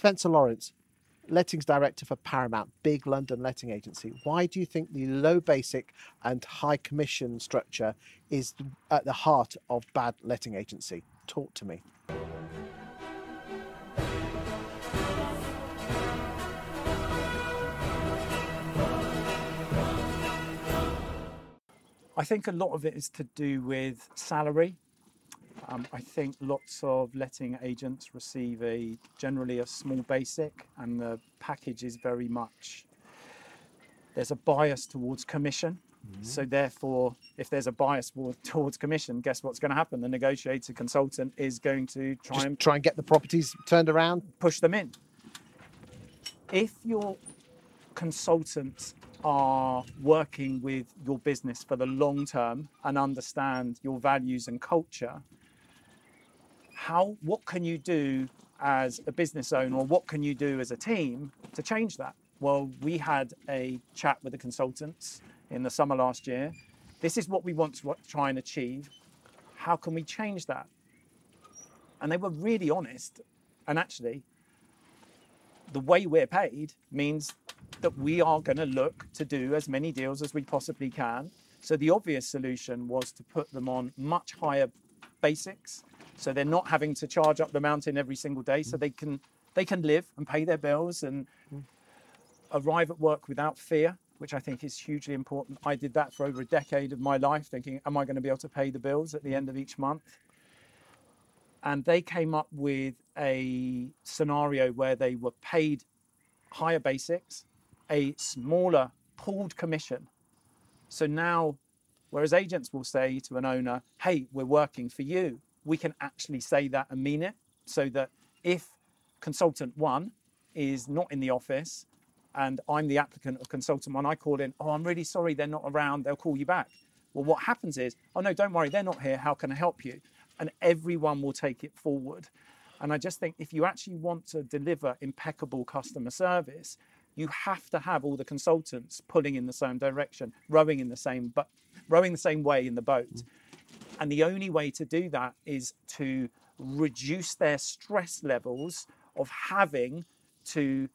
Spencer Lawrence, lettings director for Paramount, big London letting agency. Why do you think the low basic and high commission structure is at the heart of bad letting agency? Talk to me. I think a lot of it is to do with salary. Um, I think lots of letting agents receive a generally a small basic, and the package is very much there's a bias towards commission. Mm-hmm. So therefore, if there's a bias towards commission, guess what's going to happen? The negotiator consultant is going to try Just and try and get the properties turned around, push them in. If your consultants are working with your business for the long term and understand your values and culture, how what can you do as a business owner or what can you do as a team to change that? Well, we had a chat with the consultants in the summer last year. This is what we want to try and achieve. How can we change that? And they were really honest. And actually, the way we're paid means that we are going to look to do as many deals as we possibly can. So the obvious solution was to put them on much higher basics, so they're not having to charge up the mountain every single day, so mm. they can they can live and pay their bills and mm. arrive at work without fear, which I think is hugely important. I did that for over a decade of my life, thinking, am I going to be able to pay the bills at the end of each month? And they came up with a scenario where they were paid higher basics a smaller pooled commission. So now, whereas agents will say to an owner, hey, we're working for you, we can actually say that and mean it. So that if consultant one is not in the office and I'm the applicant of consultant one, I call in, oh, I'm really sorry they're not around, they'll call you back. Well, what happens is, oh, no, don't worry, they're not here, how can I help you? And everyone will take it forward. And I just think if you actually want to deliver impeccable customer service, you have to have all the consultants pulling in the same direction, rowing in the same but rowing the same way in the boat. Mm. And the only way to do that is to reduce their stress levels of having to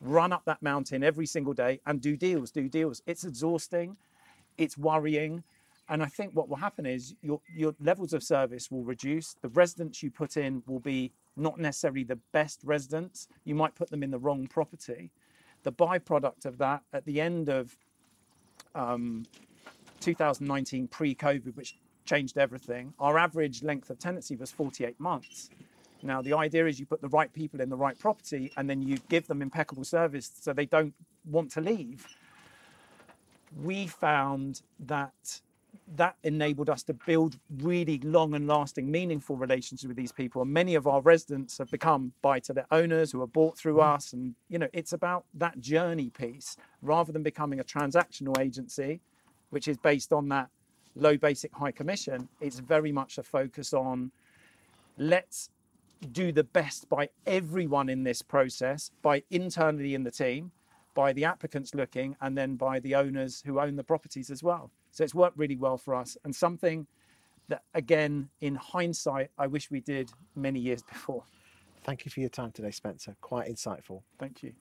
run up that mountain every single day and do deals, do deals. It's exhausting, it's worrying. And I think what will happen is your, your levels of service will reduce. The residents you put in will be not necessarily the best residents. You might put them in the wrong property the byproduct of that at the end of um, 2019 pre-COVID, which changed everything, our average length of tenancy was 48 months. Now, the idea is you put the right people in the right property and then you give them impeccable service so they don't want to leave. We found that that enabled us to build really long and lasting, meaningful relationships with these people. And many of our residents have become buy to let owners who are bought through mm. us. And, you know, it's about that journey piece rather than becoming a transactional agency, which is based on that low basic, high commission. It's very much a focus on let's do the best by everyone in this process, by internally in the team, by the applicants looking, and then by the owners who own the properties as well. So it's worked really well for us and something that, again, in hindsight, I wish we did many years before. Thank you for your time today, Spencer. Quite insightful. Thank you.